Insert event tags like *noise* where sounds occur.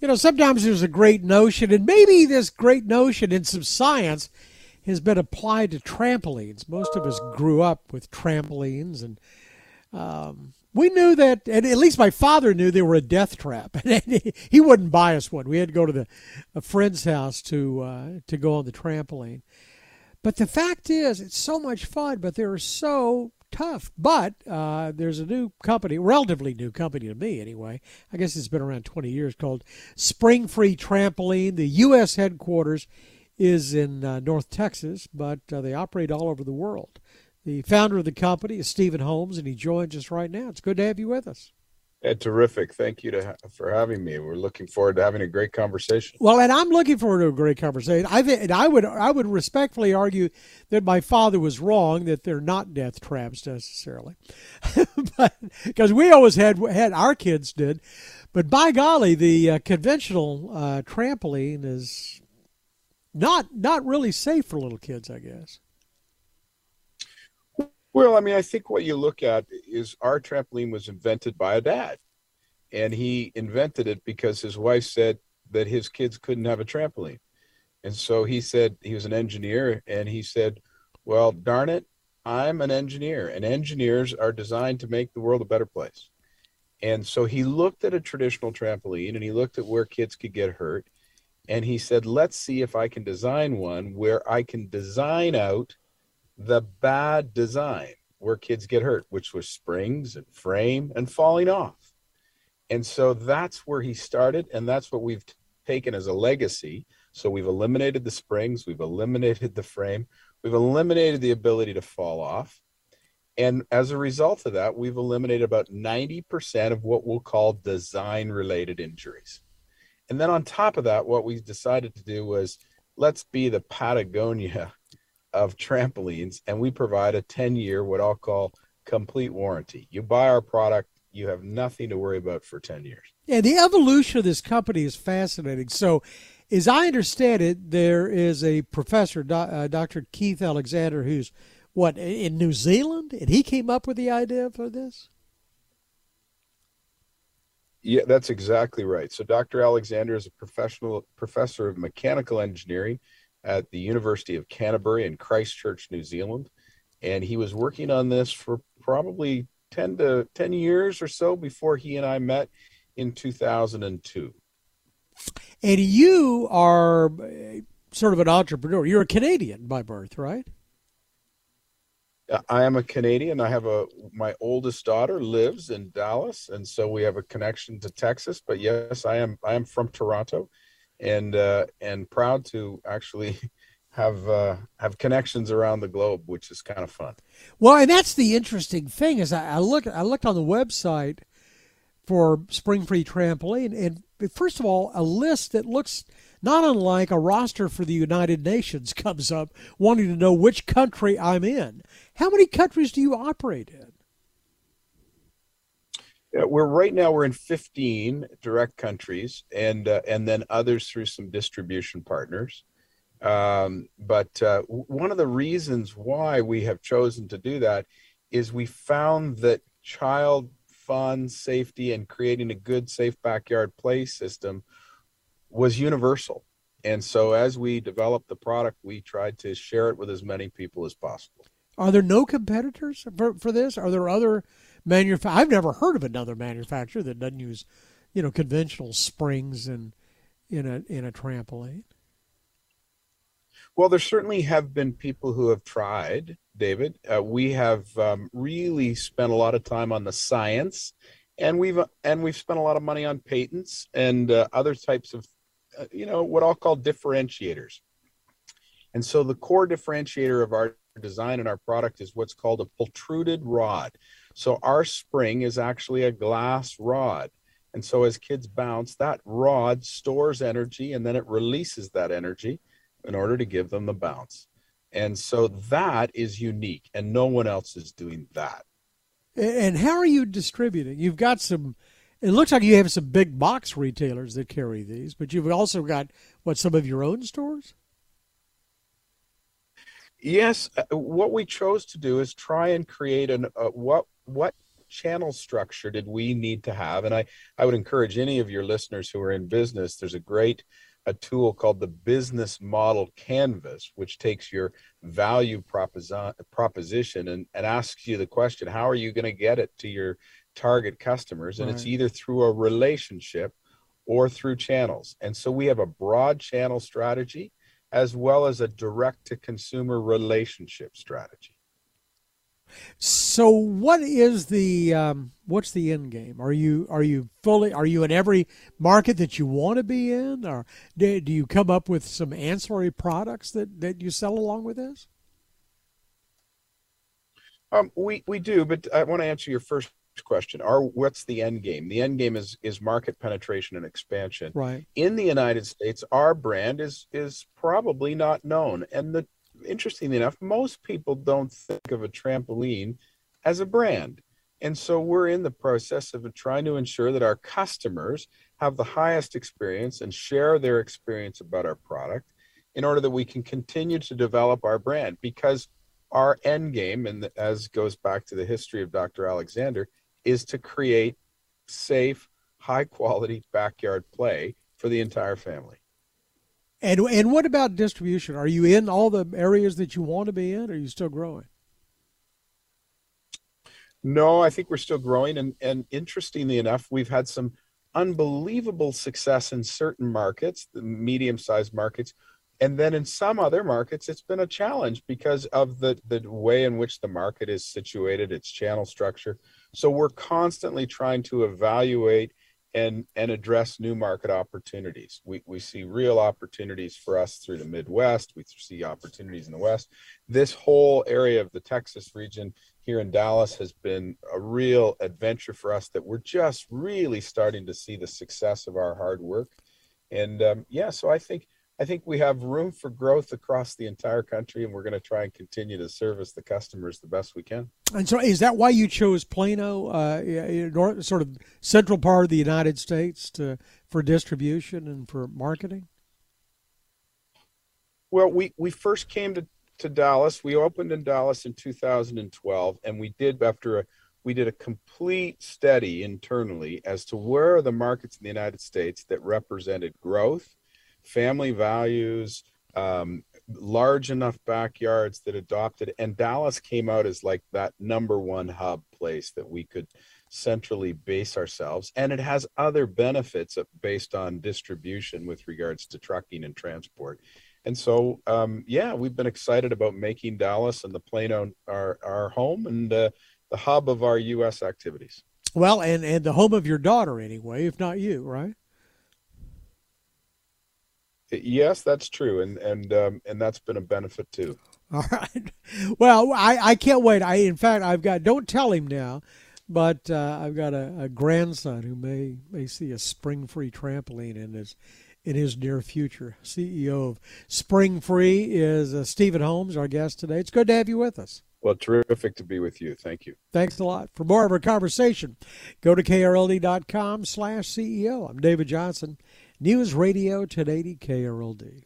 you know, sometimes there's a great notion, and maybe this great notion in some science has been applied to trampolines. Most of us grew up with trampolines, and um, we knew that, and at least my father knew they were a death trap. *laughs* he wouldn't buy us one. We had to go to the a friend's house to uh, to go on the trampoline. But the fact is, it's so much fun, but they're so tough. But uh, there's a new company, relatively new company to me anyway. I guess it's been around 20 years called Springfree Trampoline. The U.S. headquarters is in uh, North Texas, but uh, they operate all over the world. The founder of the company is Stephen Holmes, and he joins us right now. It's good to have you with us. Yeah, terrific. Thank you to, for having me. We're looking forward to having a great conversation. Well, and I'm looking forward to a great conversation. I I would I would respectfully argue that my father was wrong that they're not death traps necessarily, *laughs* because we always had had our kids did, but by golly, the uh, conventional uh, trampoline is not not really safe for little kids, I guess. Well, I mean, I think what you look at is our trampoline was invented by a dad. And he invented it because his wife said that his kids couldn't have a trampoline. And so he said he was an engineer and he said, Well, darn it, I'm an engineer, and engineers are designed to make the world a better place. And so he looked at a traditional trampoline and he looked at where kids could get hurt. And he said, Let's see if I can design one where I can design out the bad design where kids get hurt, which was springs and frame and falling off. And so that's where he started, and that's what we've taken as a legacy. So we've eliminated the springs, we've eliminated the frame, we've eliminated the ability to fall off. And as a result of that, we've eliminated about 90% of what we'll call design related injuries. And then on top of that, what we decided to do was let's be the Patagonia of trampolines, and we provide a 10 year, what I'll call complete warranty. You buy our product, you have nothing to worry about for 10 years. Yeah, the evolution of this company is fascinating. So, as I understand it, there is a professor, uh, Dr. Keith Alexander, who's what in New Zealand, and he came up with the idea for this. Yeah, that's exactly right. So, Dr. Alexander is a professional professor of mechanical engineering at the University of Canterbury in Christchurch, New Zealand. And he was working on this for probably 10 to 10 years or so before he and I met in 2002. And you are uh, sort of an entrepreneur. You're a Canadian by birth, right? I am a Canadian. I have a my oldest daughter lives in Dallas, and so we have a connection to Texas. But yes, I am I am from Toronto, and uh, and proud to actually *laughs* have uh, have connections around the globe, which is kind of fun. Well, and that's the interesting thing is I, I look I looked on the website for Springfree Trampoline, and first of all, a list that looks not unlike a roster for the United Nations *laughs* comes up, wanting to know which country I'm in. How many countries do you operate in? We're right now we're in 15 direct countries and uh, and then others through some distribution partners. Um, but uh, one of the reasons why we have chosen to do that is we found that child fun safety and creating a good safe backyard play system was universal. And so as we developed the product we tried to share it with as many people as possible. Are there no competitors for, for this? Are there other manufa- I've never heard of another manufacturer that doesn't use, you know, conventional springs and in a in a trampoline. Well, there certainly have been people who have tried, David. Uh, we have um, really spent a lot of time on the science, and we've and we've spent a lot of money on patents and uh, other types of, uh, you know, what I'll call differentiators. And so the core differentiator of our design and our product is what's called a pultruded rod. So our spring is actually a glass rod. And so as kids bounce, that rod stores energy and then it releases that energy in order to give them the bounce. And so that is unique and no one else is doing that. And how are you distributing? You've got some it looks like you have some big box retailers that carry these, but you've also got what some of your own stores? Yes, uh, what we chose to do is try and create an uh, what what what channel structure did we need to have? And I, I would encourage any of your listeners who are in business, there's a great a tool called the business model canvas, which takes your value proposi- proposition and, and asks you the question, how are you going to get it to your target customers? And right. it's either through a relationship or through channels. And so we have a broad channel strategy as well as a direct to consumer relationship strategy. So, what is the um, what's the end game? Are you are you fully are you in every market that you want to be in, or do, do you come up with some ancillary products that that you sell along with this? Um, we we do, but I want to answer your first question. Our what's the end game? The end game is is market penetration and expansion. Right. In the United States, our brand is is probably not known, and the interestingly enough, most people don't think of a trampoline as a brand. And so we're in the process of trying to ensure that our customers have the highest experience and share their experience about our product in order that we can continue to develop our brand because our end game and as goes back to the history of Dr. Alexander is to create safe high quality backyard play for the entire family. And and what about distribution? Are you in all the areas that you want to be in? Or are you still growing? No, I think we're still growing, and and interestingly enough, we've had some unbelievable success in certain markets, the medium-sized markets, and then in some other markets, it's been a challenge because of the the way in which the market is situated, its channel structure. So we're constantly trying to evaluate and and address new market opportunities. We we see real opportunities for us through the Midwest. We see opportunities in the West. This whole area of the Texas region here in Dallas has been a real adventure for us. That we're just really starting to see the success of our hard work. And um, yeah, so I think I think we have room for growth across the entire country, and we're going to try and continue to service the customers the best we can. And so, is that why you chose Plano, uh, north, sort of central part of the United States, to for distribution and for marketing? Well, we we first came to to Dallas. We opened in Dallas in 2012, and we did after a we did a complete study internally as to where are the markets in the United States that represented growth family values, um, large enough backyards that adopted. And Dallas came out as like that number one hub place that we could centrally base ourselves. And it has other benefits based on distribution with regards to trucking and transport. And so, um, yeah, we've been excited about making Dallas and the Plano our, our home and uh, the hub of our U.S. activities. Well, and, and the home of your daughter, anyway, if not you, right? Yes, that's true, and and um, and that's been a benefit too. *laughs* All right. Well, I, I can't wait. I in fact I've got don't tell him now, but uh, I've got a, a, grandson who may may see a spring free trampoline in his in his near future. CEO of Springfree is uh, Stephen Holmes, our guest today. It's good to have you with us. Well, terrific to be with you. Thank you. Thanks a lot. For more of our conversation, go to krld.com slash CEO. I'm David Johnson. News Radio 1080 KRLD.